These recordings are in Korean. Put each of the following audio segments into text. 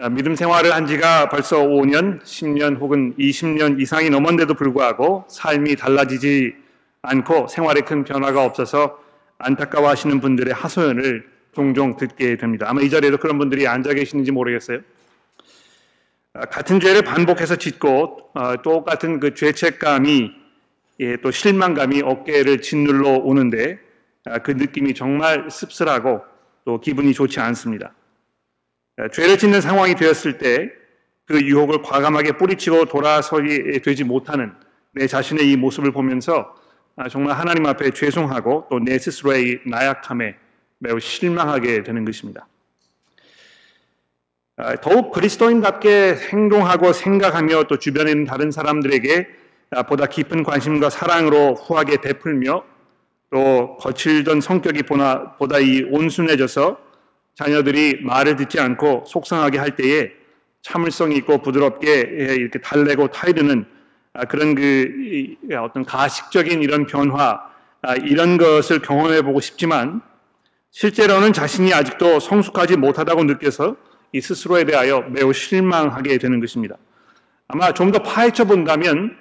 아, 믿음 생활을 한 지가 벌써 5년, 10년 혹은 20년 이상이 넘었는데도 불구하고 삶이 달라지지 않고 생활에 큰 변화가 없어서 안타까워 하시는 분들의 하소연을 종종 듣게 됩니다. 아마 이 자리에도 그런 분들이 앉아 계시는지 모르겠어요. 아, 같은 죄를 반복해서 짓고 아, 똑같은 그 죄책감이 예, 또 실망감이 어깨를 짓눌러 오는데 그 느낌이 정말 씁쓸하고 또 기분이 좋지 않습니다. 죄를 짓는 상황이 되었을 때 그 유혹을 과감하게 뿌리치고 돌아서게 되지 못하는 내 자신의 이 모습을 보면서 아, 정말 하나님 앞에 죄송하고 또 내 스스로의 나약함에 매우 실망하게 되는 것입니다. 아, 더욱 그리스도인답게 행동하고 생각하며 또 주변에 있는 다른 사람들에게 아, 보다 깊은 관심과 사랑으로 후하게 베풀며 또 거칠던 성격이 보다 이 온순해져서 자녀들이 말을 듣지 않고 속상하게 할 때에 참을성이 있고 부드럽게 이렇게 달래고 타이르는 아, 그런 그 어떤 가식적인 이런 변화 아, 이런 것을 경험해 보고 싶지만 실제로는 자신이 아직도 성숙하지 못하다고 느껴서 이 스스로에 대하여 매우 실망하게 되는 것입니다. 아마 좀 더 파헤쳐 본다면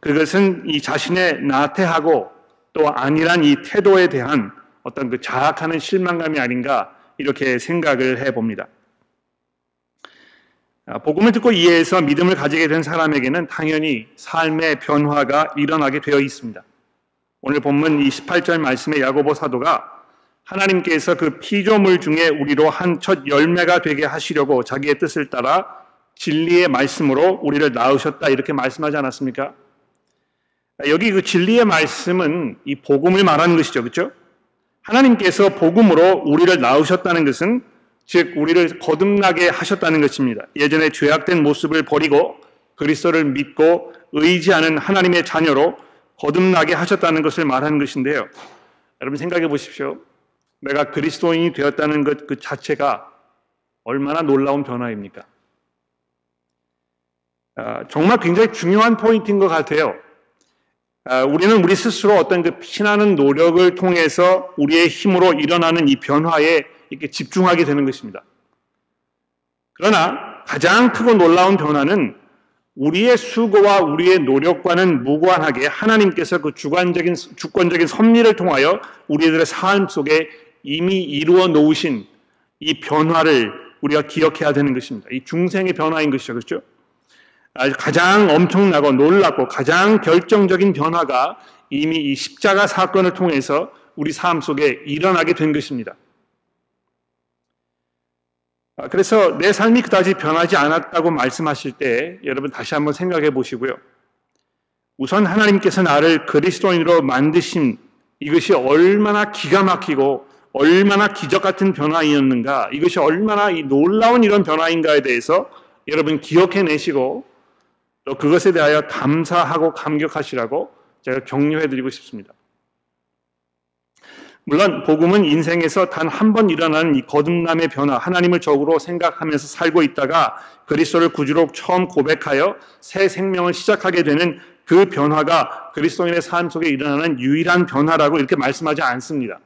그것은 이 자신의 나태하고 또 아니란 이 태도에 대한 어떤 그 자학하는 실망감이 아닌가 이렇게 생각을 해 봅니다. 아, 복음을 듣고 이해해서 믿음을 가지게 된 사람에게는 당연히 삶의 변화가 일어나게 되어 있습니다. 오늘 본문 28절 말씀의 야고보 사도가 하나님께서 그 피조물 중에 우리로 한 첫 열매가 되게 하시려고 자기의 뜻을 따라 진리의 말씀으로 우리를 낳으셨다 이렇게 말씀하지 않았습니까? 여기 그 진리의 말씀은 이 복음을 말하는 것이죠. 그렇죠? 하나님께서 복음으로 우리를 낳으셨다는 것은 즉 우리를 거듭나게 하셨다는 것입니다. 예전에 죄악된 모습을 버리고 그리스도를 믿고 의지하는 하나님의 자녀로 거듭나게 하셨다는 것을 말하는 것인데요. 여러분 생각해 보십시오. 내가 그리스도인이 되었다는 것 그 자체가 얼마나 놀라운 변화입니까? 아, 정말 굉장히 중요한 포인트인 것 같아요. 아, 우리는 우리 스스로 어떤 그 피나는 노력을 통해서 우리의 힘으로 일어나는 이 변화에 이렇게 집중하게 되는 것입니다. 그러나 가장 크고 놀라운 변화는 우리의 수고와 우리의 노력과는 무관하게 하나님께서 그 주관적인 주권적인 섭리를 통하여 우리들의 삶 속에 이미 이루어 놓으신 이 변화를 우리가 기억해야 되는 것입니다. 이 중생의 변화인 것이죠. 그렇죠? 가장 엄청나고 놀랍고 가장 결정적인 변화가 이미 이 십자가 사건을 통해서 우리 삶 속에 일어나게 된 것입니다. 아, 그래서 내 삶이 그다지 변하지 않았다고 말씀하실 때 여러분 다시 한번 생각해 보시고요. 우선 하나님께서 나를 그리스도인으로 만드신 이것이 얼마나 기가 막히고 얼마나 기적 같은 변화이었는가, 이것이 얼마나 놀라운 이런 변화인가에 대해서 여러분 기억해 내시고 또 그것에 대하여 감사하고 감격하시라고 제가 격려해 드리고 싶습니다. 물론 복음은 인생에서 단 한 번 일어나는 이 거듭남의 변화, 하나님을 적으로 생각하면서 살고 있다가 그리스도를 구주로 처음 고백하여 새 생명을 시작하게 되는 그 변화가 그리스도인의 삶 속에 일어나는 유일한 변화라고 이렇게 말씀하지 않습니다.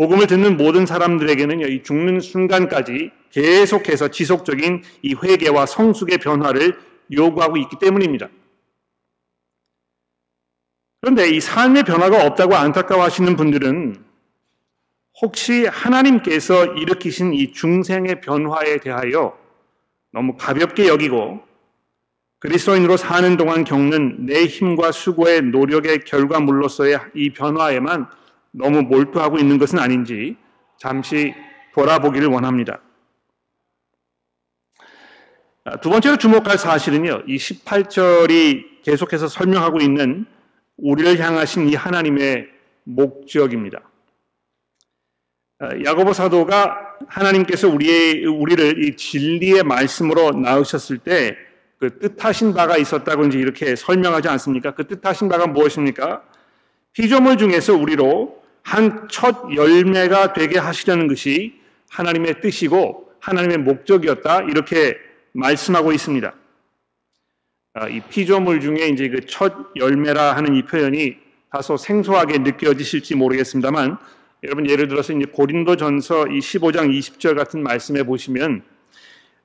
복음을 듣는 모든 사람들에게는 이 죽는 순간까지 계속해서 지속적인 이 회개와 성숙의 변화를 요구하고 있기 때문입니다. 그런데 이 삶의 변화가 없다고 안타까워하시는 분들은 혹시 하나님께서 일으키신 이 중생의 변화에 대하여 너무 가볍게 여기고 그리스도인으로 사는 동안 겪는 내 힘과 수고의 노력의 결과물로서의 이 변화에만 너무 몰두하고 있는 것은 아닌지 잠시 돌아보기를 원합니다. 아, 두 번째로 주목할 사실은요, 이 18절이 계속해서 설명하고 있는 우리를 향하신 이 하나님의 목적입니다. 아, 야고보 사도가 하나님께서 우리의 우리를 이 진리의 말씀으로 낳으셨을 때 그 뜻하신 바가 있었다고 이제 이렇게 설명하지 않습니까? 그 뜻하신 바가 무엇입니까? 피조물 중에서 우리로 한 첫 열매가 되게 하시려는 것이 하나님의 뜻이고 하나님의 목적이었다 이렇게 말씀하고 있습니다. 아, 이 피조물 중에 이제 그 첫 열매라 하는 이 표현이 다소 생소하게 느껴지실지 모르겠습니다만 여러분 예를 들어서 이제 고린도전서 이 15장 20절 같은 말씀에 보시면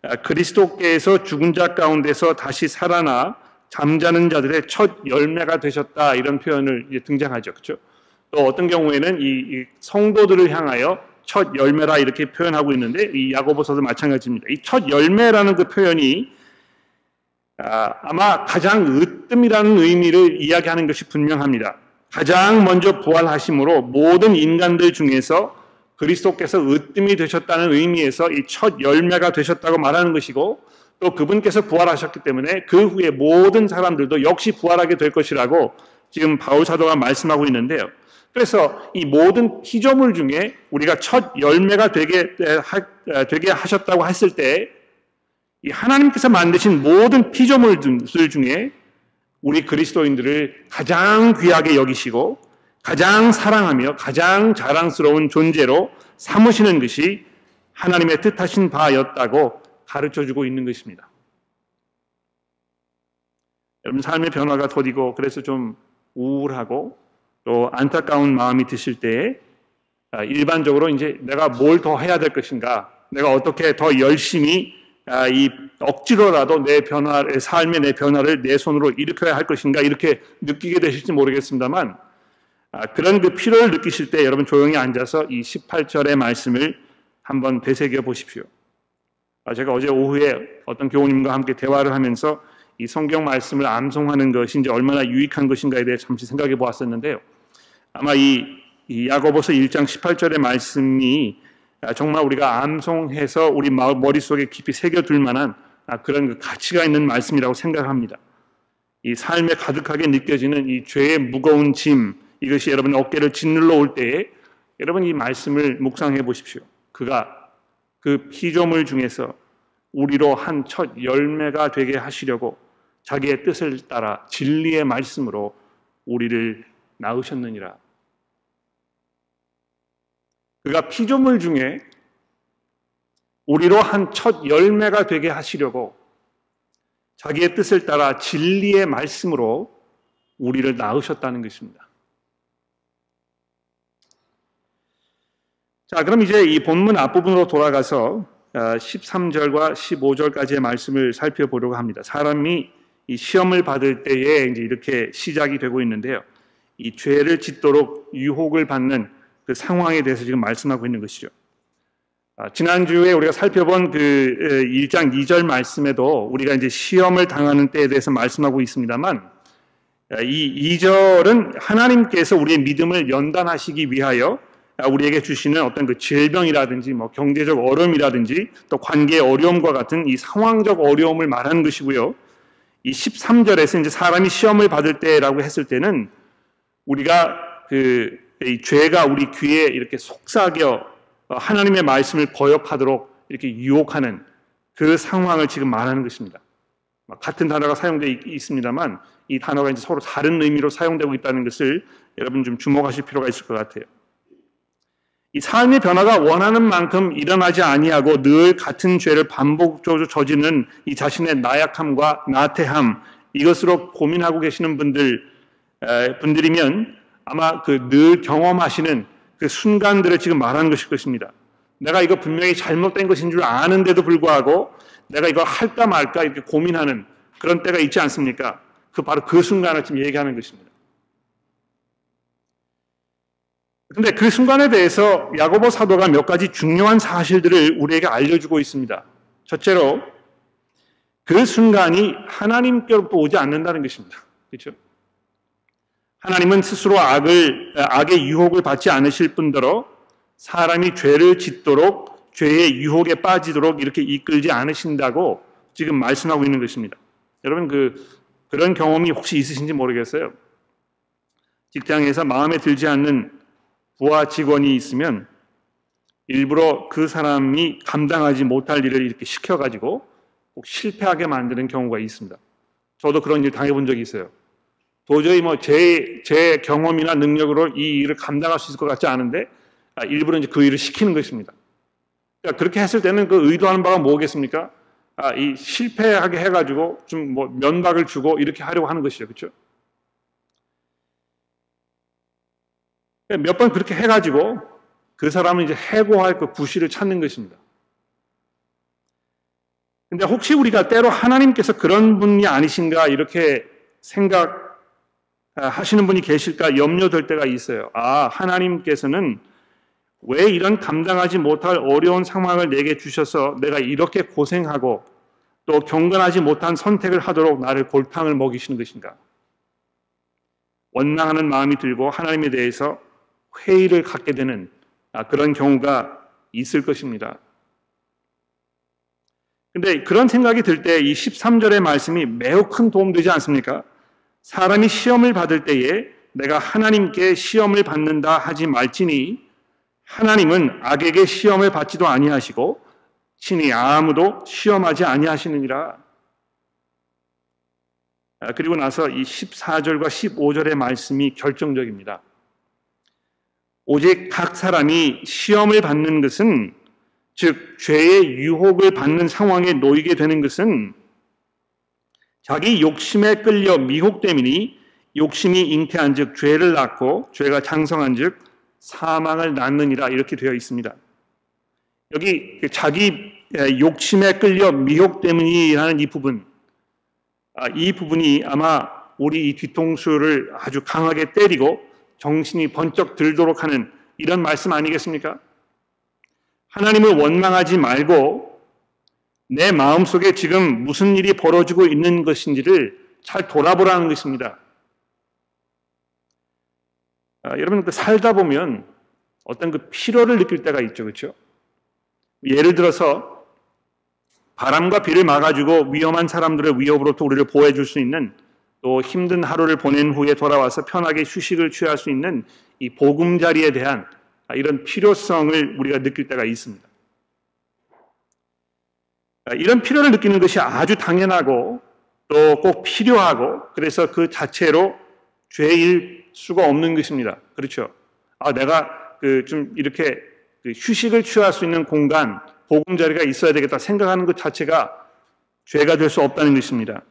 아, 그리스도께서 죽은 자 가운데서 다시 살아나 잠자는 자들의 첫 열매가 되셨다 이런 표현을 등장하죠. 그렇죠? 또 어떤 경우에는 이, 성도들을 향하여 첫 열매라 이렇게 표현하고 있는데 이 야고보서도 마찬가지입니다. 이 첫 열매라는 그 표현이 아, 마 가장 으뜸이라는 의미를 이야기하는 것이 분명합니다. 가장 먼저 부활하심으로 모든 인간들 중에서 그리스도께서 으뜸이 되셨다는 의미에서 이 첫 열매가 되셨다고 말하는 것이고 또 그분께서 부활하셨기 때문에 그 후에 모든 사람들도 역시 부활하게 될 것이라고 지금 바울 사도가 말씀하고 있는데요. 그래서 이 모든 피조물 중에 우리가 첫 열매가 되게, 되게 하셨다고 했을 때 하나님께서 만드신 모든 피조물들 중에 우리 그리스도인들을 가장 귀하게 여기시고 가장 사랑하며 가장 자랑스러운 존재로 삼으시는 것이 하나님의 뜻하신 바였다고 가르쳐 주고 있는 것입니다. 여러분 삶의 변화가 더디고 그래서 좀 우울하고 또 안타까운 마음이 드실 때 아, 일반적으로 이제 내가 뭘 더 해야 될 것인가, 내가 어떻게 더 열심히 아, 이 억지로라도 내 변화, 삶의 내 변화를 내 손으로 일으켜야 할 것인가 이렇게 느끼게 되실지 모르겠습니다만 아, 그런 그 필요를 느끼실 때 여러분 조용히 앉아서 이 18절의 말씀을 한번 되새겨 보십시오. 아, 제가 어제 오후에 어떤 교우님과 함께 대화를 하면서 이 성경 말씀을 암송하는 것이 이제 얼마나 유익한 것인가에 대해 잠시 생각해 보았었는데요. 아마 이, 이 야고보서 1장 18절의 말씀이 아, 정말 우리가 암송해서 우리 머릿속에 깊이 새겨둘 만한 그런 그 가치가 있는 말씀이라고 생각합니다. 이 삶에 가득하게 느껴지는 이 죄의 무거운 짐, 이것이 여러분 어깨를 짓눌러 올 때에 여러분 이 말씀을 묵상해 보십시오. 그가 그 피조물 중에서 우리로 한 첫 열매가 되게 하시려고 자기의 뜻을 따라 진리의 말씀으로 우리를 낳으셨느니라. 그가 피조물 중에 우리로 한 첫 열매가 되게 하시려고 자기의 뜻을 따라 진리의 말씀으로 우리를 낳으셨다는 것입니다. 자, 그럼 이제 이 본문 앞부분으로 돌아가서 13절과 어, 15절까지의 말씀을 살펴보려고 합니다. 사람이 이 시험을 받을 때에 이제 이렇게 시작이 되고 있는데요. 이 죄를 짓도록 유혹을 받는 그 상황에 대해서 지금 말씀하고 있는 것이죠. 아, 지난주에 우리가 살펴본 그 1장 2절 말씀에도 우리가 이제 시험을 당하는 때에 대해서 말씀하고 있습니다만 이 2절은 하나님께서 우리의 믿음을 연단하시기 위하여 아, 우리에게 주시는 어떤 그 질병이라든지 뭐 경제적 어려움이라든지 또 관계의 어려움과 같은 이 상황적 어려움을 말하는 것이고요. 이 13절에서 이제 사람이 시험을 받을 때라고 했을 때는 우리가 그 죄가 우리 귀에 이렇게 속삭여 어, 하나님의 말씀을 거역하도록 이렇게 유혹하는 그 상황을 지금 말하는 것입니다. 같은 단어가 사용되어 있습니다만 이 단어가 이제 서로 다른 의미로 사용되고 있다는 것을 여러분 좀 주목하실 필요가 있을 것 같아요. 이 삶의 변화가 원하는 만큼 일어나지 아니하고 늘 같은 죄를 반복적으로 저지르는 이 자신의 나약함과 나태함 이것으로 고민하고 계시는 분들 분들이면 아마 그 늘 경험하시는 그 순간들을 지금 말하는 것일 것입니다. 내가 이거 분명히 잘못된 것인 줄 아는데도 불구하고 내가 이거 할까 말까 이렇게 고민하는 그런 때가 있지 않습니까? 그 바로 그 순간을 지금 얘기하는 것입니다. 근데 그 순간에 대해서 야고보 사도가 몇 가지 중요한 사실들을 우리에게 알려주고 있습니다. 첫째로 그 순간이 하나님께로부터 오지 않는다는 것입니다. 그렇죠? 하나님은 스스로 악을 악의 유혹을 받지 않으실 뿐더러 사람이 죄를 짓도록 죄의 유혹에 빠지도록 이렇게 이끌지 않으신다고 지금 말씀하고 있는 것입니다. 여러분 그 그런 경험이 혹시 있으신지 모르겠어요. 직장에서 마음에 들지 않는 부하 직원이 있으면 일부러 그 사람이 감당하지 못할 일을 이렇게 시켜가지고 꼭 실패하게 만드는 경우가 있습니다. 저도 그런 일 당해본 적이 있어요. 도저히 뭐 제, 제 경험이나 능력으로 이 일을 감당할 수 있을 것 같지 않은데 아, 일부러 이제 그 일을 시키는 것입니다. 그러니까 그렇게 했을 때는 그 의도하는 바가 뭐겠습니까? 아, 이 실패하게 해가지고 좀 뭐 면박을 주고 이렇게 하려고 하는 것이죠. 그렇죠? 몇 번 그렇게 해가지고 그 사람은 이제 해고할 그 부실을 찾는 것입니다. 근데 혹시 우리가 때로 하나님께서 그런 분이 아니신가 이렇게 생각 하시는 분이 계실까 염려될 때가 있어요. 아, 하나님께서는 왜 이런 감당하지 못할 어려운 상황을 내게 주셔서 내가 이렇게 고생하고 또 경건하지 못한 선택을 하도록 나를 골탕을 먹이시는 것인가? 원망하는 마음이 들고 하나님에 대해서 회의를 갖게 되는 아, 그런 경우가 있을 것입니다. 근데 그런 생각이 들 때 이 13절의 말씀이 매우 큰 도움 되지 않습니까? 사람이 시험을 받을 때에 내가 하나님께 시험을 받는다 하지 말지니 하나님은 악에게 시험을 받지도 아니하시고 신이 아무도 시험하지 아니하시느니라. 아, 그리고 나서 이 14절과 15절의 말씀이 결정적입니다. 오직 각 사람이 시험을 받는 것은 즉 죄의 유혹을 받는 상황에 놓이게 되는 것은 자기 욕심에 끌려 미혹됨이니 욕심이 잉태한 즉 죄를 낳고 죄가 장성한 즉 사망을 낳느니라 이렇게 되어 있습니다. 여기 그 자기 욕심에 끌려 미혹됨이라는 이 부분, 아, 이 부분이 아마 우리 이 뒤통수를 아주 강하게 때리고 정신이 번쩍 들도록 하는 이런 말씀 아니겠습니까? 하나님을 원망하지 말고 내 마음속에 지금 무슨 일이 벌어지고 있는 것인지를 잘 돌아보라는 것입니다. 아, 여러분 그 살다 보면 어떤 그 필요를 느낄 때가 있죠, 그렇죠? 예를 들어서 바람과 비를 막아주고 위험한 사람들의 위협으로부터 우리를 보호해줄 수 있는 또 힘든 하루를 보낸 후에 돌아와서 편하게 휴식을 취할 수 있는 이 보금자리에 대한 아, 이런 필요성을 우리가 느낄 때가 있습니다. 아, 이런 필요를 느끼는 것이 아주 당연하고 또 꼭 필요하고 그래서 그 자체로 죄일 수가 없는 것입니다. 그렇죠? 아, 내가 그 좀 이렇게 그 휴식을 취할 수 있는 공간, 복음 자리가 있어야 되겠다 생각하는 것 자체가 죄가 될 수 없다는 것입니다.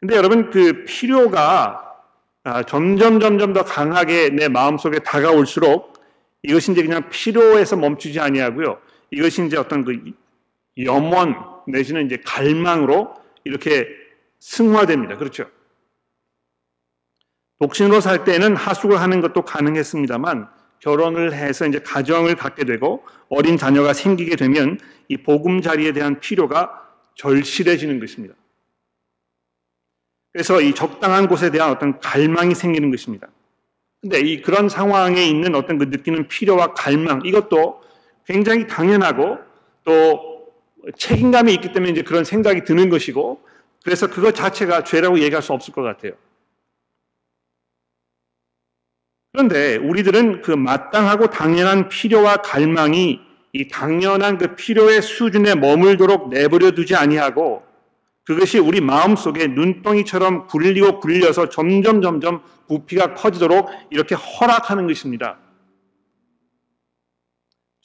근데 여러분 그 필요가 아, 점점 점점 더 강하게 내 마음속에 다가올수록 이것이 이제 그냥 필요에서 멈추지 아니하고요. 이것이 이제 어떤 그 염원 내지는 이제 갈망으로 이렇게 승화됩니다. 그렇죠? 독신으로 살 때는 하숙을 하는 것도 가능했습니다만 결혼을 해서 이제 가정을 갖게 되고 어린 자녀가 생기게 되면 이 복음 자리에 대한 필요가 절실해지는 것입니다. 그래서 이 적당한 곳에 대한 어떤 갈망이 생기는 것입니다. 근데 이 그런 상황에 있는 어떤 그 느끼는 필요와 갈망 이것도 굉장히 당연하고 또 책임감이 있기 때문에 이제 그런 생각이 드는 것이고 그래서 그것 자체가 죄라고 얘기할 수 없을 것 같아요. 그런데 우리들은 그 마땅하고 당연한 필요와 갈망이 이 당연한 그 필요의 수준에 머물도록 내버려 두지 아니하고 그것이 우리 마음 속에 눈덩이처럼 굴리고 굴려서 점점 점점 부피가 커지도록 이렇게 허락하는 것입니다.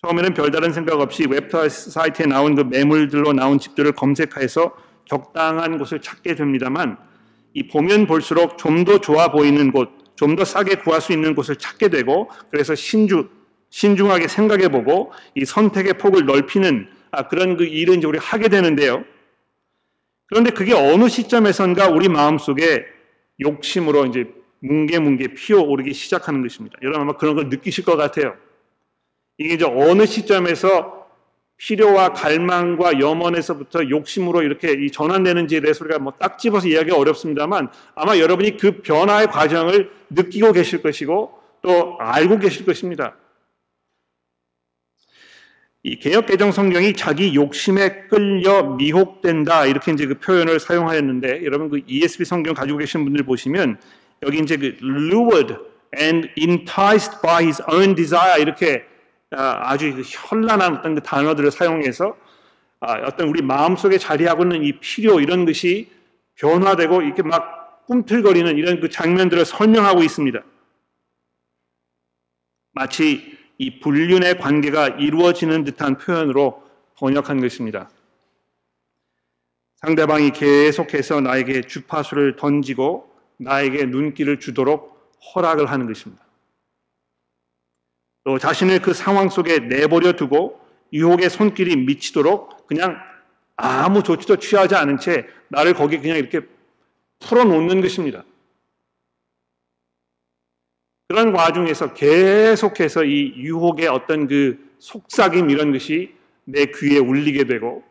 처음에는 별다른 생각 없이 웹 사이트에 나온 그 매물들로 나온 집들을 검색해서 적당한 곳을 찾게 됩니다만 이 보면 볼수록 좀 더 좋아 보이는 곳, 좀 더 싸게 구할 수 있는 곳을 찾게 되고 그래서 신주 신중하게 생각해 보고 이 선택의 폭을 넓히는 아, 그런 그 일을 이제 우리 하게 되는데요. 그런데 그게 어느 시점에선가 우리 마음 속에 욕심으로 이제 뭉게뭉게 피어오르기 시작하는 것입니다. 여러분 아마 그런 걸 느끼실 것 같아요. 이게 이제 어느 시점에서 필요와 갈망과 염원에서부터 욕심으로 이렇게 이 전환되는지에 대해서 우리가 뭐 딱 집어서 이야기가 어렵습니다만 아마 여러분이 그 변화의 과정을 느끼고 계실 것이고 또 알고 계실 것입니다. 이 개혁 개정 성경이 자기 욕심에 끌려 미혹된다 이렇게 이제 그 표현을 사용하였는데 여러분 그 ESV 성경 가지고 계신 분들 보시면 여기 이제 그 lured and enticed by his own desire 이렇게 아, 아주 그 현란한 어떤 그 단어들을 사용해서 아, 어떤 우리 마음속에 자리하고 있는 이 필요 이런 것이 변화되고 이렇게 막 꿈틀거리는 이런 그 장면들을 설명하고 있습니다. 마치 이 불륜의 관계가 이루어지는 듯한 표현으로 번역한 것입니다. 상대방이 계속해서 나에게 주파수를 던지고 나에게 눈길을 주도록 허락을 하는 것입니다. 또 자신을 그 상황 속에 내버려 두고 유혹의 손길이 미치도록 그냥 아무 조치도 취하지 않은 채 나를 거기에 그냥 이렇게 풀어놓는 것입니다. 그런 와중에서 계속해서 이 유혹의 어떤 그 속삭임 이런 것이 내 귀에 울리게 되고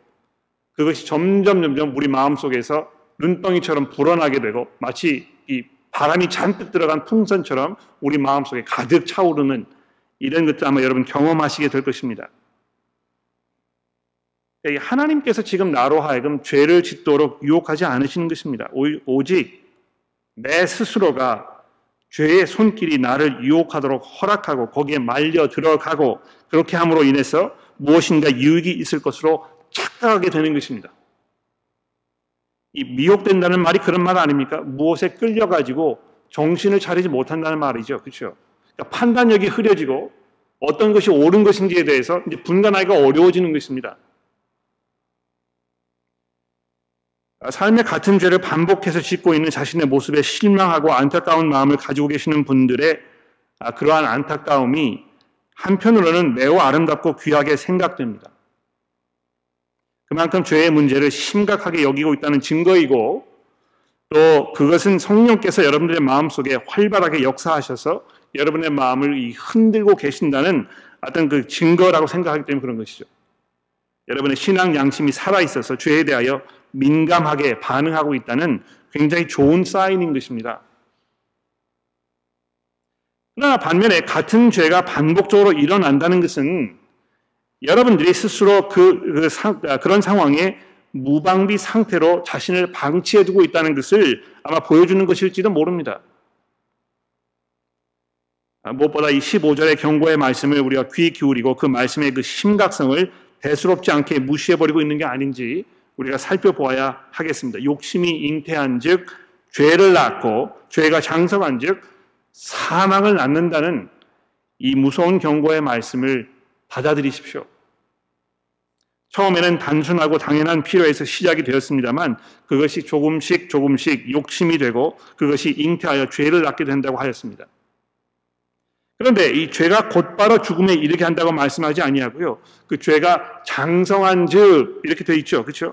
그것이 점점 점점 우리 마음 속에서 눈덩이처럼 불어나게 되고 마치 이 바람이 잔뜩 들어간 풍선처럼 우리 마음 속에 가득 차오르는 이런 것도 아마 여러분 경험하시게 될 것입니다. 하나님께서 지금 나로 하여금 죄를 짓도록 유혹하지 않으시는 것입니다. 오직 내 스스로가 죄의 손길이 나를 유혹하도록 허락하고 거기에 말려 들어가고 그렇게 함으로 인해서 무엇인가 유익이 있을 것으로 착각하게 되는 것입니다. 이 미혹된다는 말이 그런 말 아닙니까? 무엇에 끌려가지고 정신을 차리지 못한다는 말이죠. 그렇죠? 그러니까 판단력이 흐려지고 어떤 것이 옳은 것인지에 대해서 분간하기가 어려워지는 것입니다. 삶의 같은 죄를 반복해서 짓고 있는 자신의 모습에 실망하고 안타까운 마음을 가지고 계시는 분들의 아, 그러한 안타까움이 한편으로는 매우 아름답고 귀하게 생각됩니다. 그만큼 죄의 문제를 심각하게 여기고 있다는 증거이고 또 그것은 성령께서 여러분들의 마음 속에 활발하게 역사하셔서 여러분의 마음을 흔들고 계신다는 어떤 그 증거라고 생각하기 때문에 그런 것이죠. 여러분의 신앙 양심이 살아있어서 죄에 대하여 민감하게 반응하고 있다는 굉장히 좋은 사인인 것입니다. 그러나 반면에 같은 죄가 반복적으로 일어난다는 것은 여러분들이 스스로 그, 그 상, 아, 그런 상황에 무방비 상태로 자신을 방치해 두고 있다는 것을 아마 보여주는 것일지도 모릅니다. 아, 무엇보다 이 15절의 경고의 말씀을 우리가 귀 기울이고 그 말씀의 그 심각성을 대수롭지 않게 무시해버리고 있는 게 아닌지 우리가 살펴보아야 하겠습니다. 욕심이 잉태한 즉, 죄를 낳고, 죄가 장성한 즉, 사망을 낳는다는 이 무서운 경고의 말씀을 받아들이십시오. 처음에는 단순하고 당연한 필요에서 시작이 되었습니다만 그것이 조금씩 조금씩 욕심이 되고 그것이 잉태하여 죄를 낳게 된다고 하였습니다. 그런데 이 죄가 곧바로 죽음에 이르게 한다고 말씀하지 아니하고요. 그 죄가 장성한즉 이렇게 되어 있죠. 그렇죠?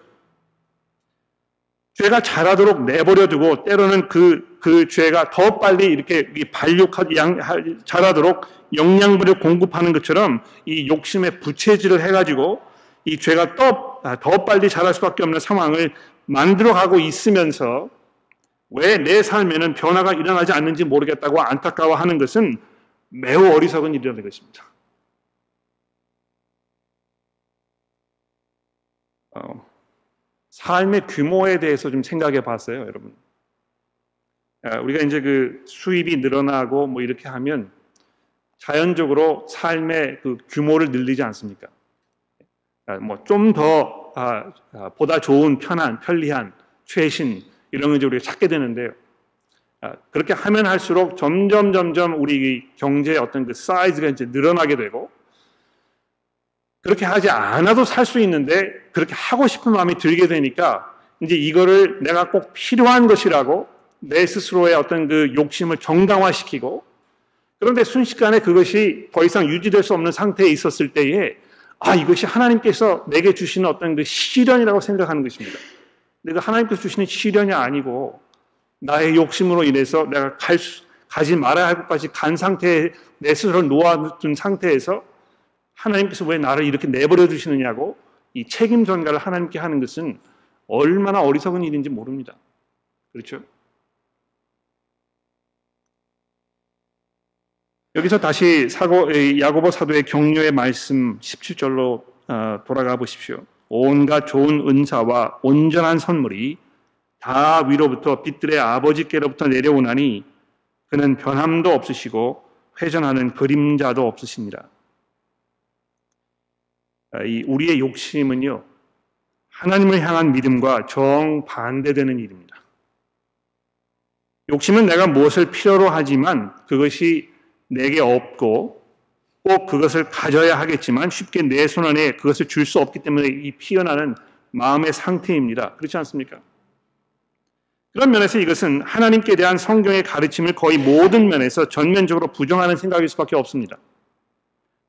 죄가 자라도록 내버려 두고 때로는 그, 그 죄가 더 빨리 이렇게 발육하, 양, 자라도록 영양분을 공급하는 것처럼 이 욕심에 부채질을 해가지고 이 죄가 더, 아, 더 빨리 자랄 수밖에 없는 상황을 만들어 가고 있으면서 왜 내 삶에는 변화가 일어나지 않는지 모르겠다고 안타까워하는 것은 매우 어리석은 일이라는 것입니다. 어, 삶의 규모에 대해서 좀 생각해 봤어요, 여러분. 아, 우리가 이제 그 수입이 늘어나고 뭐 이렇게 하면 자연적으로 삶의 그 규모를 늘리지 않습니까? 아, 뭐좀더 아, 보다 좋은 편한 편리한 최신 이런 걸 우리가 찾게 되는데요. 그렇게 하면 할수록 점점 점점 우리 경제의 어떤 그 사이즈가 이제 늘어나게 되고 그렇게 하지 않아도 살 수 있는데 그렇게 하고 싶은 마음이 들게 되니까 이제 이거를 내가 꼭 필요한 것이라고 내 스스로의 어떤 그 욕심을 정당화시키고 그런데 순식간에 그것이 더 이상 유지될 수 없는 상태에 있었을 때에 아 이것이 하나님께서 내게 주시는 어떤 그 시련이라고 생각하는 것입니다. 내가 하나님께서 주시는 시련이 아니고 나의 욕심으로 인해서 내가 갈 수, 가지 말아야 할 것까지 간 상태에 내 스스로를 놓아둔 상태에서 하나님께서 왜 나를 이렇게 내버려 두시느냐고 이 책임 전가를 하나님께 하는 것은 얼마나 어리석은 일인지 모릅니다. 그렇죠? 여기서 다시 사고, 야고보 사도의 격려의 말씀 17절로 어, 돌아가 보십시오. 온갖 좋은 은사와 온전한 선물이 다 위로부터 빛들의 아버지께로부터 내려오나니 그는 변함도 없으시고 회전하는 그림자도 없으십니다. 아, 이 우리의 욕심은요, 하나님을 향한 믿음과 정 반대되는 일입니다. 욕심은 내가 무엇을 필요로 하지만 그것이 내게 없고 꼭 그것을 가져야 하겠지만 쉽게 내 손 안에 그것을 줄 수 없기 때문에 이 피어나는 마음의 상태입니다. 그렇지 않습니까? 그런 면에서 이것은 하나님께 대한 성경의 가르침을 거의 모든 면에서 전면적으로 부정하는 생각일 수밖에 없습니다.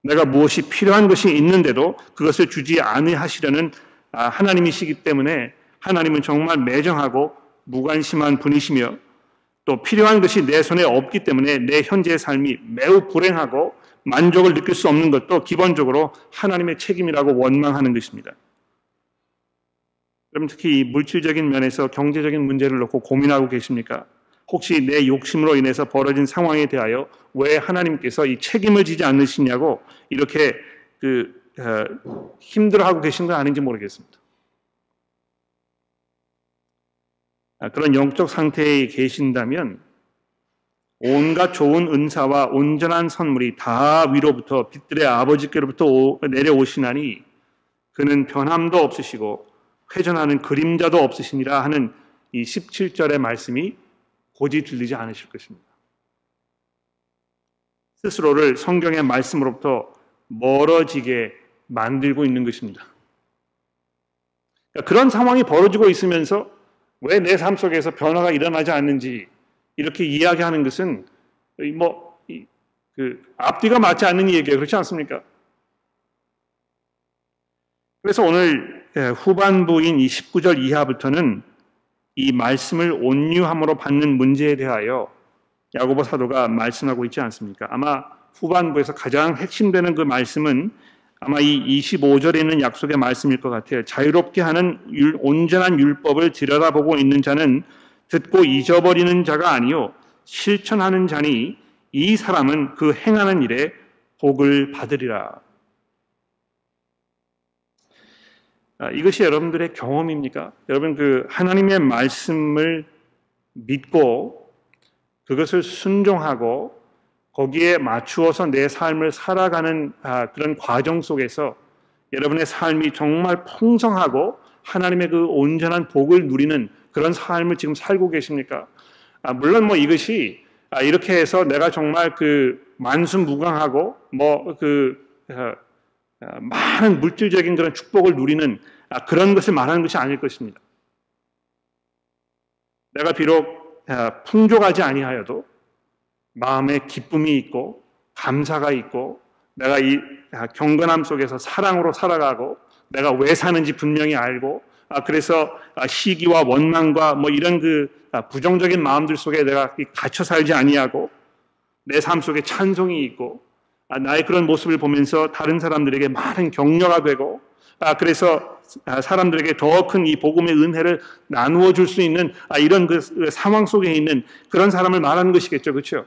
내가 무엇이 필요한 것이 있는데도 그것을 주지 않으하시려는 아, 하나님이시기 때문에 하나님은 정말 매정하고 무관심한 분이시며 또 필요한 것이 내 손에 없기 때문에 내 현재의 삶이 매우 불행하고 만족을 느낄 수 없는 것도 기본적으로 하나님의 책임이라고 원망하는 것입니다. 그럼 특히 이 물질적인 면에서 경제적인 문제를 놓고 고민하고 계십니까? 혹시 내 욕심으로 인해서 벌어진 상황에 대하여 왜 하나님께서 이 책임을 지지 않으시냐고 이렇게 그 어, 힘들어하고 계신 건 아닌지 모르겠습니다. 아, 그런 영적 상태에 계신다면 온갖 좋은 은사와 온전한 선물이 다 위로부터 빛들의 아버지께로부터 내려오시나니 그는 변함도 없으시고 회전하는 그림자도 없으시니라 하는 이 17절의 말씀이 고지 들리지 않으실 것입니다. 스스로를 성경의 말씀으로부터 멀어지게 만들고 있는 것입니다. 그러니까 그런 상황이 벌어지고 있으면서 왜 내 삶 속에서 변화가 일어나지 않는지 이렇게 이야기하는 것은 뭐 그 앞뒤가 맞지 않는 얘기예요. 그렇지 않습니까? 그래서 오늘 예, 후반부인 이 19절 이하부터는 이 말씀을 온유함으로 받는 문제에 대하여 야고보 사도가 말씀하고 있지 않습니까? 아마 후반부에서 가장 핵심되는 그 말씀은 아마 이 25절에 있는 약속의 말씀일 것 같아요. 자유롭게 하는 온전한 율법을 들여다보고 있는 자는 듣고 잊어버리는 자가 아니요 실천하는 자니 이 사람은 그 행하는 일에 복을 받으리라. 아, 이것이 여러분들의 경험입니까? 여러분 그 하나님의 말씀을 믿고 그것을 순종하고 거기에 맞추어서 내 삶을 살아가는 아, 그런 과정 속에서 여러분의 삶이 정말 풍성하고 하나님의 그 온전한 복을 누리는 그런 삶을 지금 살고 계십니까? 아, 물론 뭐 이것이 이렇게 해서 내가 정말 그 만순무강하고 뭐그 많은 물질적인 그런 축복을 누리는 아, 그런 것을 말하는 것이 아닐 것입니다. 내가 비록 아, 풍족하지 아니하여도 마음에 기쁨이 있고 감사가 있고 내가 이 아, 경건함 속에서 사랑으로 살아가고 내가 왜 사는지 분명히 알고 그래서 시기와 원망과 뭐 이런 그 부정적인 마음들 속에 내가 갇혀 살지 아니하고 내 삶 속에 찬송이 있고 아, 나의 그런 모습을 보면서 다른 사람들에게 많은 격려가 되고 아, 그래서 아, 사람들에게 더 큰 이 복음의 은혜를 나누어 줄 수 있는 이런 그 상황 속에 있는 그런 사람을 말하는 것이겠죠. 그렇죠?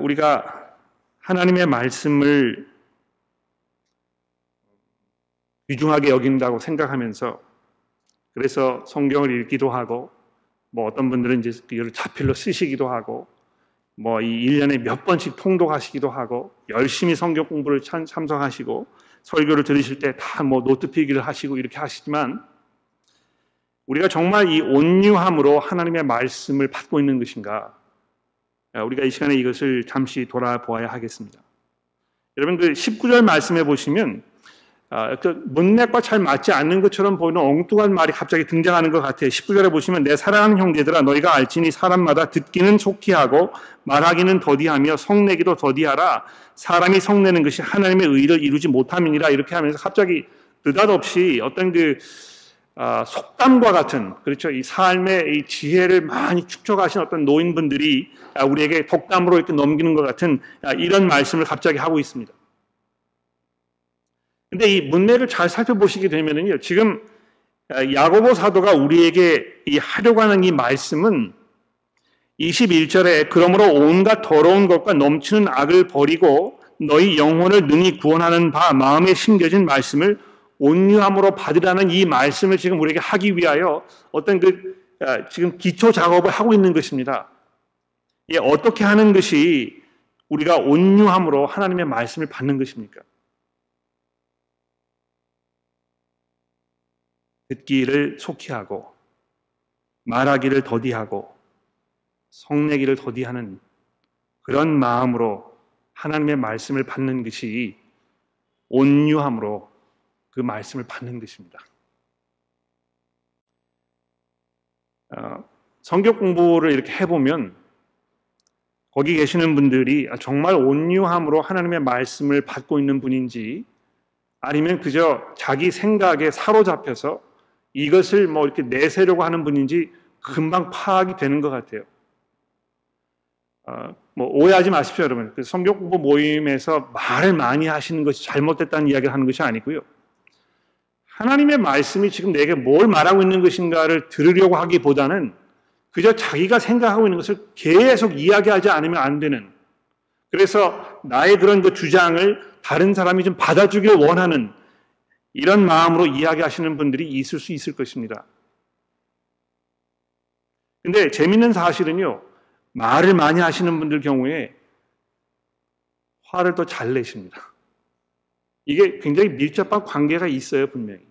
우리가 하나님의 말씀을 귀중하게 여긴다고 생각하면서 그래서 성경을 읽기도 하고 뭐 어떤 분들은 이제 이걸 자필로 쓰시기도 하고 뭐 이 1년에 몇 번씩 통독하시기도 하고 열심히 성경 공부를 참석하시고 설교를 들으실 때 다 뭐 노트 필기를 하시고 이렇게 하시지만 우리가 정말 이 온유함으로 하나님의 말씀을 받고 있는 것인가? 우리가 이 시간에 이것을 잠시 돌아보아야 하겠습니다. 여러분 그 19절 말씀해 보시면 문맥과 잘 맞지 않는 것처럼 보이는 엉뚱한 말이 갑자기 등장하는 것 같아요. 19절에 보시면 내 사랑하는 형제들아 너희가 알지니 사람마다 듣기는 속히 하고 말하기는 더디하며 성내기도 더디하라 사람이 성내는 것이 하나님의 의를 이루지 못함이니라 이렇게 하면서 갑자기 느닷없이 어떤 그 아, 속담과 같은 그렇죠 이 삶의 이 지혜를 많이 축적하신 어떤 노인분들이 아, 우리에게 독담으로 이렇게 넘기는 것 같은 아, 이런 말씀을 갑자기 하고 있습니다. 근데 이 문맥을 잘 살펴보시게 되면은요, 지금 야고보 사도가 우리에게 이 하려고 하는 이 말씀은 21절에 그러므로 온갖 더러운 것과 넘치는 악을 버리고 너희 영혼을 능히 구원하는 바 마음에 심겨진 말씀을 온유함으로 받으라는 이 말씀을 지금 우리에게 하기 위하여 어떤 그 지금 기초 작업을 하고 있는 것입니다. 예, 어떻게 하는 것이 우리가 온유함으로 하나님의 말씀을 받는 것입니까? 듣기를 속히 하고 말하기를 더디하고 성내기를 더디하는 그런 마음으로 하나님의 말씀을 받는 것이 온유함으로 그 말씀을 받는 것입니다. 어, 성경 공부를 이렇게 해보면 거기 계시는 분들이 정말 온유함으로 하나님의 말씀을 받고 있는 분인지 아니면 그저 자기 생각에 사로잡혀서 이것을 뭐 이렇게 내세려고 하는 분인지 금방 파악이 되는 것 같아요. 어, 뭐 오해하지 마십시오, 여러분. 그 성경 공부 모임에서 말을 많이 하시는 것이 잘못됐다는 이야기를 하는 것이 아니고요. 하나님의 말씀이 지금 내게 뭘 말하고 있는 것인가를 들으려고 하기보다는 그저 자기가 생각하고 있는 것을 계속 이야기하지 않으면 안 되는 그래서 나의 그런 그 주장을 다른 사람이 좀 받아주길 원하는 이런 마음으로 이야기하시는 분들이 있을 수 있을 것입니다. 근데 재밌는 사실은요, 말을 많이 하시는 분들 경우에 화를 더 잘 내십니다. 이게 굉장히 밀접한 관계가 있어요, 분명히.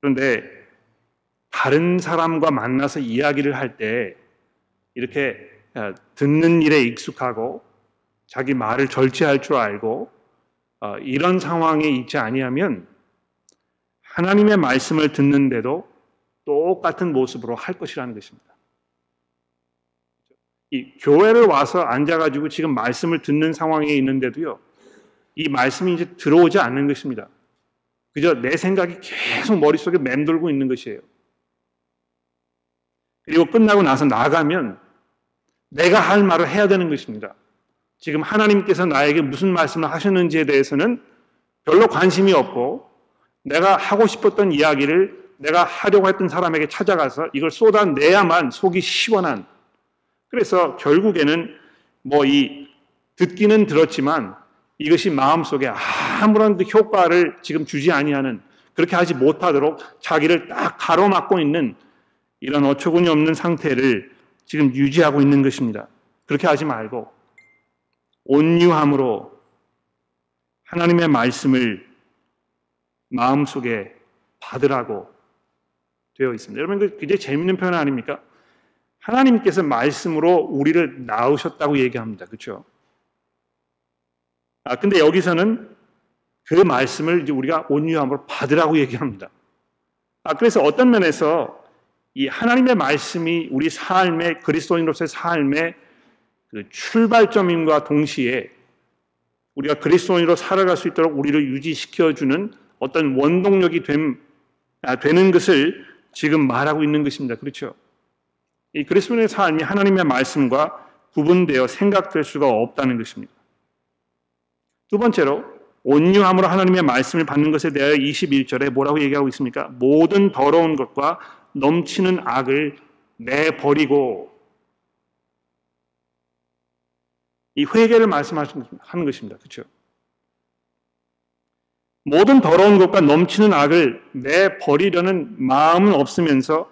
그런데 다른 사람과 만나서 이야기를 할 때 이렇게 어, 듣는 일에 익숙하고 자기 말을 절제할 줄 알고 어, 이런 상황에 있지 아니하면 하나님의 말씀을 듣는데도 똑같은 모습으로 할 것이라는 것입니다. 이 교회를 와서 앉아가지고 지금 말씀을 듣는 상황에 있는데도요, 이 말씀이 이제 들어오지 않는 것입니다. 그저 내 생각이 계속 머릿속에 맴돌고 있는 것이에요. 그리고 끝나고 나서 나가면 내가 할 말을 해야 되는 것입니다. 지금 하나님께서 나에게 무슨 말씀을 하셨는지에 대해서는 별로 관심이 없고 내가 하고 싶었던 이야기를 내가 하려고 했던 사람에게 찾아가서 이걸 쏟아내야만 속이 시원한 그래서 결국에는 뭐 이 듣기는 들었지만 이것이 마음속에 아무런 그 효과를 지금 주지 아니하는 그렇게 하지 못하도록 자기를 딱 가로막고 있는 이런 어처구니 없는 상태를 지금 유지하고 있는 것입니다. 그렇게 하지 말고 온유함으로 하나님의 말씀을 마음속에 받으라고 되어 있습니다. 여러분 그 굉장히 재밌는 표현 아닙니까? 하나님께서 말씀으로 우리를 낳으셨다고 얘기합니다. 그렇죠? 아, 근데 여기서는 그 말씀을 이제 우리가 온유함으로 받으라고 얘기합니다. 아, 그래서 어떤 면에서 이 하나님의 말씀이 우리 삶의 그리스도인으로서의 삶의 그 출발점임과 동시에 우리가 그리스도인으로 살아갈 수 있도록 우리를 유지시켜주는 어떤 원동력이 됨, 아, 되는 것을 지금 말하고 있는 것입니다. 그렇죠? 이 그리스도인의 삶이 하나님의 말씀과 구분되어 생각될 수가 없다는 것입니다. 두 번째로 온유함으로 하나님의 말씀을 받는 것에 대하여 21절에 뭐라고 얘기하고 있습니까? 모든 더러운 것과 넘치는 악을 내버리고 이 회개를 말씀하는 것입니다. 그렇죠? 모든 더러운 것과 넘치는 악을 내 버리려는 마음은 없으면서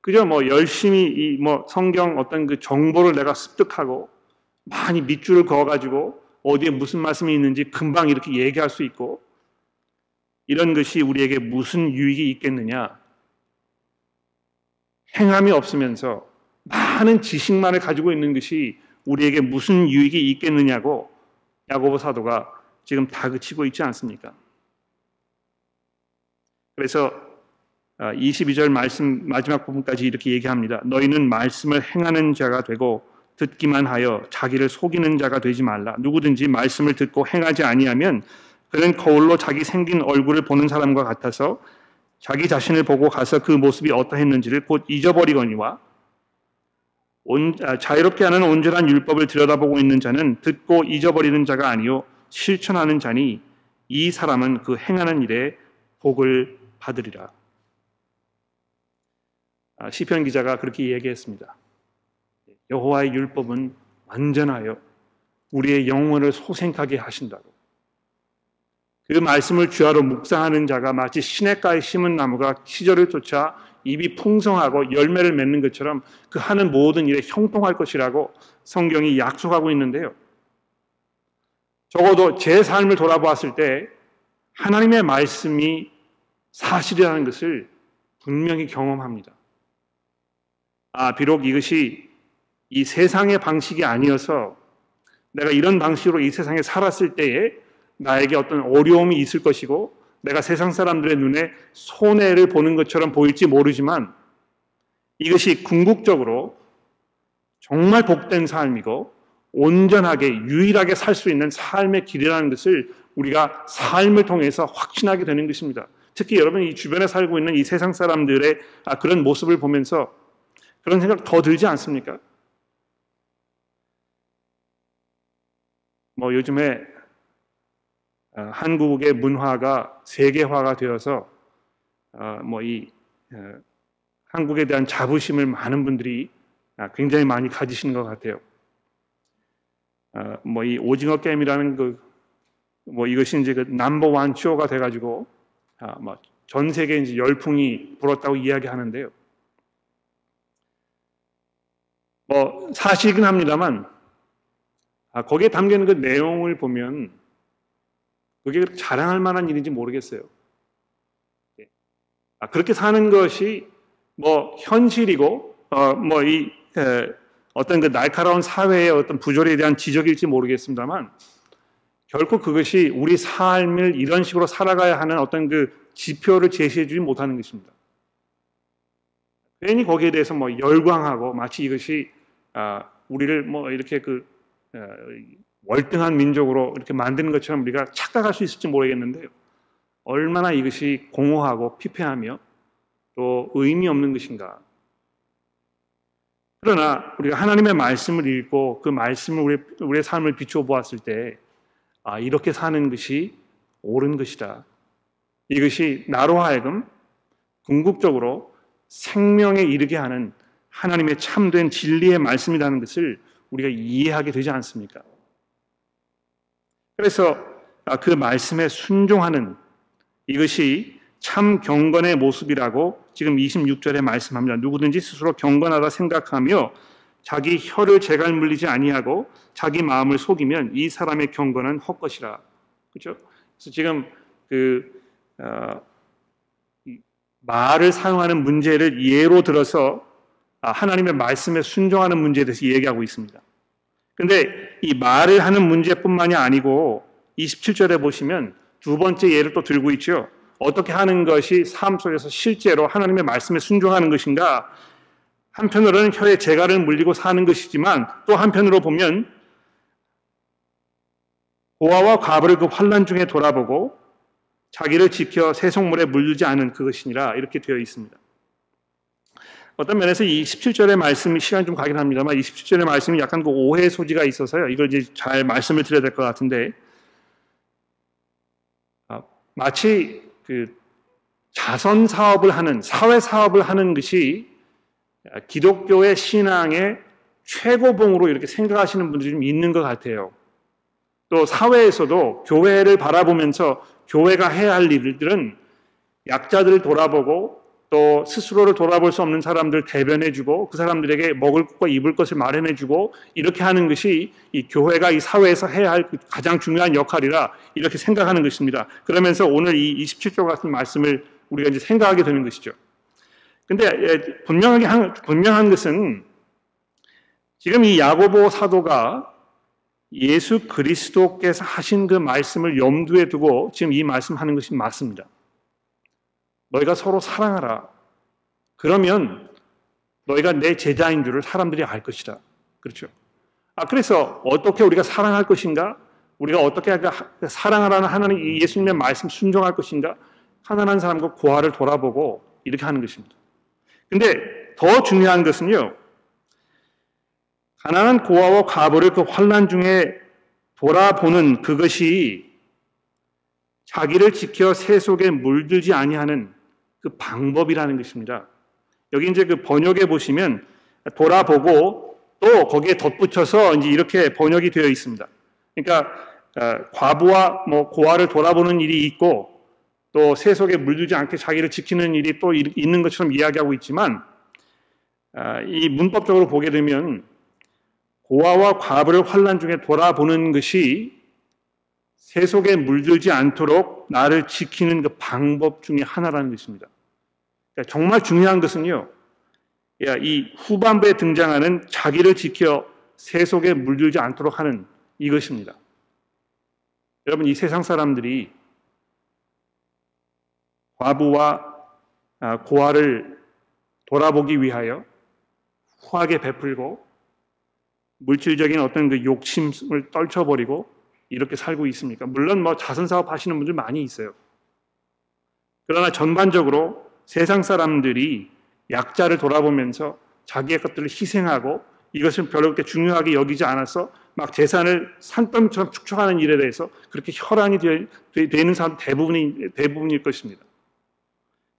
그저 뭐 열심히 이 뭐 성경 어떤 그 정보를 내가 습득하고 많이 밑줄을 그어가지고 어디에 무슨 말씀이 있는지 금방 이렇게 얘기할 수 있고 이런 것이 우리에게 무슨 유익이 있겠느냐? 행함이 없으면서 많은 지식만을 가지고 있는 것이 우리에게 무슨 유익이 있겠느냐고 야고보 사도가 지금 다그치고 있지 않습니까? 그래서 22절 아, 말씀 마지막 부분까지 이렇게 얘기합니다. 너희는 말씀을 행하는 자가 되고 듣기만 하여 자기를 속이는 자가 되지 말라. 누구든지 말씀을 듣고 행하지 아니하면 그는 거울로 자기 생긴 얼굴을 보는 사람과 같아서 자기 자신을 보고 가서 그 모습이 어떠했는지를 곧 잊어버리거니와 온, 아, 자유롭게 하는 온전한 율법을 들여다보고 있는 자는 듣고 잊어버리는 자가 아니요 실천하는 자니 이 사람은 그 행하는 일에 복을 받으리라. 아, 시편 기자가 그렇게 얘기했습니다. 여호와의 율법은 완전하여 우리의 영혼을 소생하게 하신다고. 그 말씀을 주하로 묵상하는 자가 마치 시냇가에 심은 나무가 시절을 쫓아 입이 풍성하고 열매를 맺는 것처럼 그 하는 모든 일에 형통할 것이라고 성경이 약속하고 있는데요. 적어도 제 삶을 돌아보았을 때 하나님의 말씀이 사실이라는 것을 분명히 경험합니다. 아, 비록 이것이 이 세상의 방식이 아니어서 내가 이런 방식으로 이 세상에 살았을 때에 나에게 어떤 어려움이 있을 것이고 내가 세상 사람들의 눈에 손해를 보는 것처럼 보일지 모르지만 이것이 궁극적으로 정말 복된 삶이고 온전하게 유일하게 살 수 있는 삶의 길이라는 것을 우리가 삶을 통해서 확신하게 되는 것입니다. 특히 여러분 이 주변에 살고 있는 이 세상 사람들의 아, 그런 모습을 보면서 그런 생각 더 들지 않습니까? 뭐 요즘에 어, 한국의 문화가 세계화가 되어서 어, 뭐이 어, 한국에 대한 자부심을 많은 분들이 아, 굉장히 많이 가지시는 것 같아요. 뭐 이 오징어 게임이라는 그 뭐 이것이 이제 그 넘버 원 쇼가 돼가지고 아, 뭐전 세계에 이제 열풍이 불었다고 이야기하는데요. 뭐 사실이긴 합니다만 아, 거기에 담겨 있는 그 내용을 보면 그게 자랑할 만한 일인지 모르겠어요. 예. 아, 그렇게 사는 것이 뭐 현실이고 어, 뭐이 어떤 그 날카로운 사회의 어떤 부조리에 대한 지적일지 모르겠습니다만 결코 그것이 우리 삶을 이런 식으로 살아가야 하는 어떤 그 지표를 제시해주지 못하는 것입니다. 괜히 거기에 대해서 뭐 열광하고 마치 이것이 아, 우리를 뭐 이렇게 그 어, 월등한 민족으로 이렇게 만드는 것처럼 우리가 착각할 수 있을지 모르겠는데요. 얼마나 이것이 공허하고 피폐하며 또 의미 없는 것인가. 그러나 우리가 하나님의 말씀을 읽고 그 말씀을 우리, 우리의 삶을 비추어 보았을 때, 아, 이렇게 사는 것이 옳은 것이다. 이것이 나로 하여금 궁극적으로 생명에 이르게 하는 하나님의 참된 진리의 말씀이라는 것을 우리가 이해하게 되지 않습니까? 그래서 아, 그 말씀에 순종하는 이것이 참 경건의 모습이라고 지금 26절에 말씀합니다. 누구든지 스스로 경건하다 생각하며 자기 혀를 재갈 물리지 아니하고 자기 마음을 속이면 이 사람의 경건은 헛것이라. 그렇죠? 그래서 지금 그 어, 말을 사용하는 문제를 예로 들어서 아, 하나님의 말씀에 순종하는 문제에 대해서 얘기하고 있습니다. 근데 이 말을 하는 문제뿐만이 아니고 27절에 보시면 두 번째 예를 또 들고 있죠. 어떻게 하는 것이 삶 속에서 실제로 하나님의 말씀에 순종하는 것인가? 한편으로는 혀에 재갈을 물리고 사는 것이지만 또 한편으로 보면 고아와 과부를 그 환란 중에 돌아보고 자기를 지켜 세속물에 물들지 않은 그것이니라 이렇게 되어 있습니다. 어떤 면에서 이 17절의 말씀이 시간 좀 가긴 합니다만 이 17절의 말씀이 약간 그 오해 소지가 있어서요. 이걸 이제 잘 말씀을 드려야 될 것 같은데 아, 마치 그 자선 사업을 하는 사회 사업을 하는 것이 기독교의 신앙의 최고봉으로 이렇게 생각하시는 분들이 좀 있는 것 같아요. 또 사회에서도 교회를 바라보면서 교회가 해야 할 일들은 약자들을 돌아보고 또 스스로를 돌아볼 수 없는 사람들 대변해주고 그 사람들에게 먹을 것과 입을 것을 마련해주고 이렇게 하는 것이 이 교회가 이 사회에서 해야 할 가장 중요한 역할이라 이렇게 생각하는 것입니다. 그러면서 오늘 이 27조 같은 말씀을 우리가 이제 생각하게 되는 것이죠. 근데 예, 분명하게 한, 분명한 것은 지금 이 야고보 사도가 예수 그리스도께서 하신 그 말씀을 염두에 두고 지금 이 말씀하는 것이 맞습니다. 너희가 서로 사랑하라. 그러면 너희가 내 제자인 줄을 사람들이 알 것이다. 그렇죠. 아, 그래서 어떻게 우리가 사랑할 것인가? 우리가 어떻게 사랑하라는 하나님 예수님의 말씀 순종할 것인가? 하나한 사람과 고아를 돌아보고 이렇게 하는 것입니다. 근데 더 중요한 것은요. 가난한 고아와 과부를 그 환란 중에 돌아보는 그것이 자기를 지켜 새 속에 물들지 아니하는 그 방법이라는 것입니다. 여기 이제 그 번역에 보시면 돌아보고 또 거기에 덧붙여서 이제 이렇게 번역이 되어 있습니다. 그러니까 어, 과부와 뭐 고아를 돌아보는 일이 있고 또 세속에 물들지 않게 자기를 지키는 일이 또 있는 것처럼 이야기하고 있지만 어, 이 문법적으로 보게 되면 고아와 과부를 환란 중에 돌아보는 것이 세속에 물들지 않도록 나를 지키는 그 방법 중에 하나라는 것입니다. 정말 중요한 것은요. 이 후반부에 등장하는 자기를 지켜 세속에 물들지 않도록 하는 이것입니다. 여러분 이 세상 사람들이 과부와 아, 고아를 돌아보기 위하여 후하게 베풀고 물질적인 어떤 그 욕심을 떨쳐버리고 이렇게 살고 있습니까? 물론 뭐 자선 사업 하시는 분들 많이 있어요. 그러나 전반적으로 세상 사람들이 약자를 돌아보면서 자기의 것들을 희생하고 이것을 별로 그렇게 중요하게 여기지 않아서 막 재산을 산더미처럼 축적하는 일에 대해서 그렇게 혈안이 되, 는 사람 대부분이 대부분일 것입니다.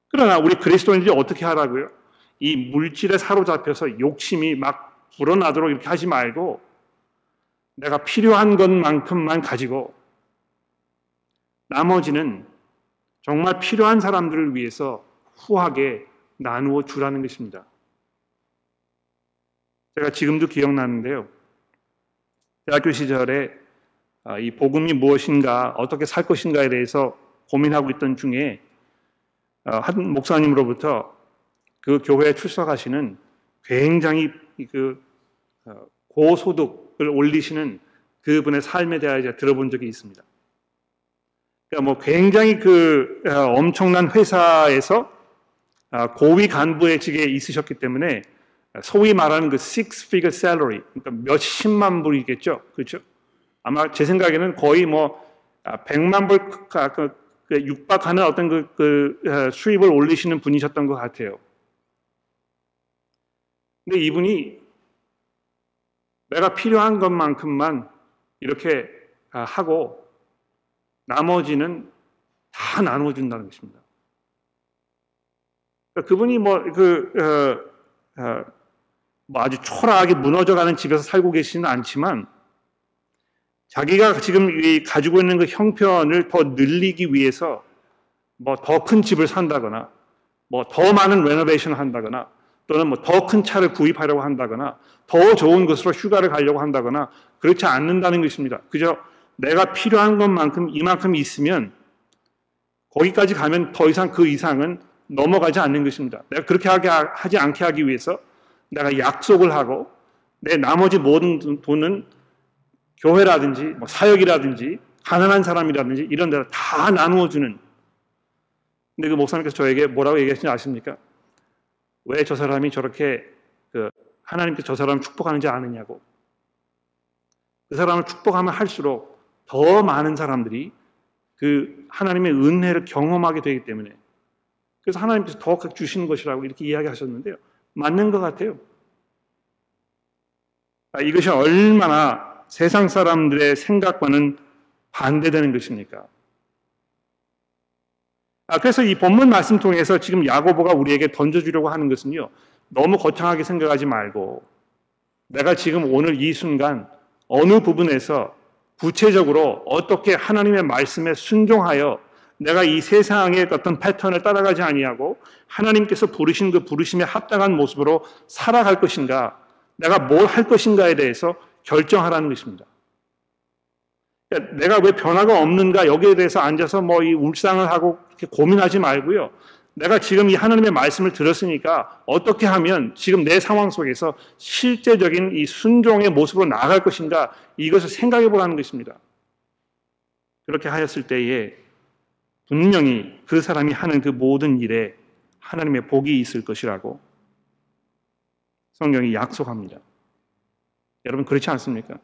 그러나 우리 그리스도인들이 어떻게 하라고요? 이 물질에 사로잡혀서 욕심이 막 불어나도록 이렇게 하지 말고 내가 필요한 것만큼만 가지고 나머지는 정말 필요한 사람들을 위해서 후하게 나누어 주라는 것입니다. 제가 지금도 기억나는데요. 대학교 시절에 아, 이 복음이 무엇인가, 어떻게 살 것인가에 대해서 고민하고 있던 중에 어, 한 목사님으로부터 그 교회에 출석하시는 굉장히 그 어, 고소득을 올리시는 그분의 삶에 대하여 들어본 적이 있습니다. 그러니까 뭐 굉장히 그 어, 엄청난 회사에서 아, 고위 간부의 직에 있으셨기 때문에 소위 말하는 그 six figure salary, 그러니까 몇십만 불이겠죠. 그렇죠? 아마 제 생각에는 거의 뭐 100만 아, 불 그, 그 육박하는 어떤 그, 그 어, 수입을 올리시는 분이셨던 것 같아요. 근데 이분이 내가 필요한 것만큼만 이렇게 아, 하고 나머지는 다 나눠준다는 것입니다. 그러니까 그분이 뭐, 그, 어, 어, 뭐 아주 초라하게 무너져가는 집에서 살고 계시는 않지만 자기가 지금 가지고 있는 그 형편을 더 늘리기 위해서 뭐 더 큰 집을 산다거나 뭐 더 많은 레노베이션을 한다거나 또는 뭐 더 큰 차를 구입하려고 한다거나 더 좋은 곳으로 휴가를 가려고 한다거나 그렇지 않는다는 것입니다. 그저 내가 필요한 것만큼 이만큼 있으면 거기까지 가면 더 이상 그 이상은 넘어가지 않는 것입니다. 내가 그렇게 하지 않게 하기 위해서 내가 약속을 하고 내 나머지 모든 돈은 교회라든지 뭐 사역이라든지 가난한 사람이라든지 이런 데다 다 나누어 주는 근데 그 목사님께서 저에게 뭐라고 얘기하시는지 아십니까? 왜 저 사람이 저렇게 그 하나님께 저 사람을 축복하는지 아느냐고. 그 사람을 축복하면 할수록 더 많은 사람들이 그 하나님의 은혜를 경험하게 되기 때문에 그래서 하나님께서 더 주시는 것이라고 이렇게 이야기하셨는데요. 맞는 것 같아요. 아, 이것이 얼마나 세상 사람들의 생각과는 반대되는 것입니까? 아, 그래서 이 본문 말씀 통해서 지금 야고보가 우리에게 던져주려고 하는 것은요, 너무 거창하게 생각하지 말고, 내가 지금 오늘 이 순간 어느 부분에서 구체적으로 어떻게 하나님의 말씀에 순종하여 내가 이 세상의 어떤 패턴을 따라가지 아니하고 하나님께서 부르신 그 부르심에 합당한 모습으로 살아갈 것인가, 내가 뭘 할 것인가에 대해서 결정하라는 것입니다. 그러니까 내가 왜 변화가 없는가 여기에 대해서 앉아서 뭐 이 울상을 하고 이렇게 고민하지 말고요. 내가 지금 이 하나님의 말씀을 들었으니까 어떻게 하면 지금 내 상황 속에서 실제적인 이 순종의 모습으로 나아갈 것인가 이것을 생각해 보라는 것입니다. 그렇게 하였을 때에 분명히 그 사람이 하는 그 모든 일에 하나님의 복이 있을 것이라고 성경이 약속합니다. 여러분 그렇지 않습니까?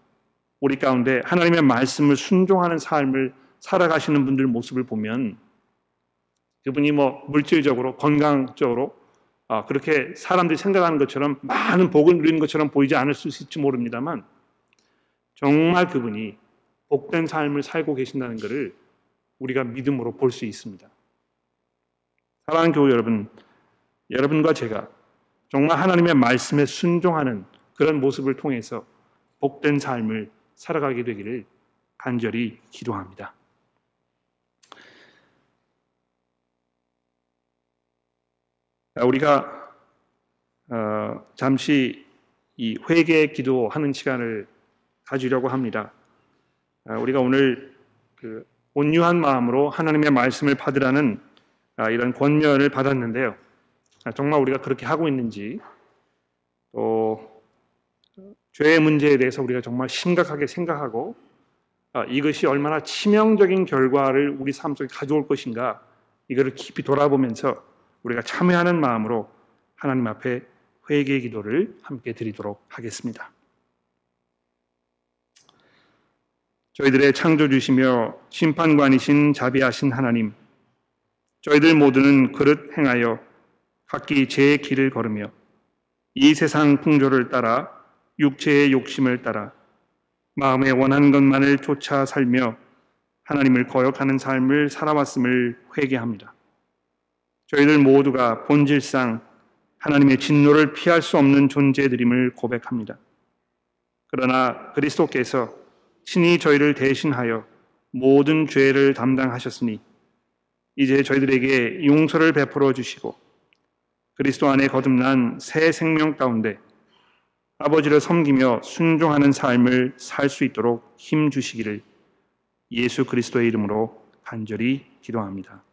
우리 가운데 하나님의 말씀을 순종하는 삶을 살아가시는 분들 모습을 보면 그분이 뭐 물질적으로 건강적으로 아, 그렇게 사람들이 생각하는 것처럼 많은 복을 누리는 것처럼 보이지 않을 수 있을지 모릅니다만 정말 그분이 복된 삶을 살고 계신다는 것을 우리가 믿음으로 볼 수 있습니다. 사랑하는 교회 여러분, 여러분과 제가 정말 하나님의 말씀에 순종하는 그런 모습을 통해서 복된 삶을 살아가게 되기를 간절히 기도합니다. 우리가 어, 잠시 이 회개 기도하는 시간을 가지려고 합니다. 어, 우리가 오늘 그 온유한 마음으로 하나님의 말씀을 받으라는 아, 이런 권면을 받았는데요. 아, 정말 우리가 그렇게 하고 있는지 또 죄의 문제에 대해서 우리가 정말 심각하게 생각하고 아, 이것이 얼마나 치명적인 결과를 우리 삶 속에 가져올 것인가 이거를 깊이 돌아보면서 우리가 참여하는 마음으로 하나님 앞에 회개 기도를 함께 드리도록 하겠습니다. 저희들의 창조주시며 심판관이신 자비하신 하나님, 저희들 모두는 그릇 행하여 각기 제 길을 걸으며 이 세상 풍조를 따라 육체의 욕심을 따라 마음에 원하는 것만을 쫓아 살며 하나님을 거역하는 삶을 살아왔음을 회개합니다. 저희들 모두가 본질상 하나님의 진노를 피할 수 없는 존재들임을 고백합니다. 그러나 그리스도께서 친히 저희를 대신하여 모든 죄를 담당하셨으니 이제 저희들에게 용서를 베풀어 주시고 그리스도 안에 거듭난 새 생명 가운데 아버지를 섬기며 순종하는 삶을 살 수 있도록 힘 주시기를 예수 그리스도의 이름으로 간절히 기도합니다.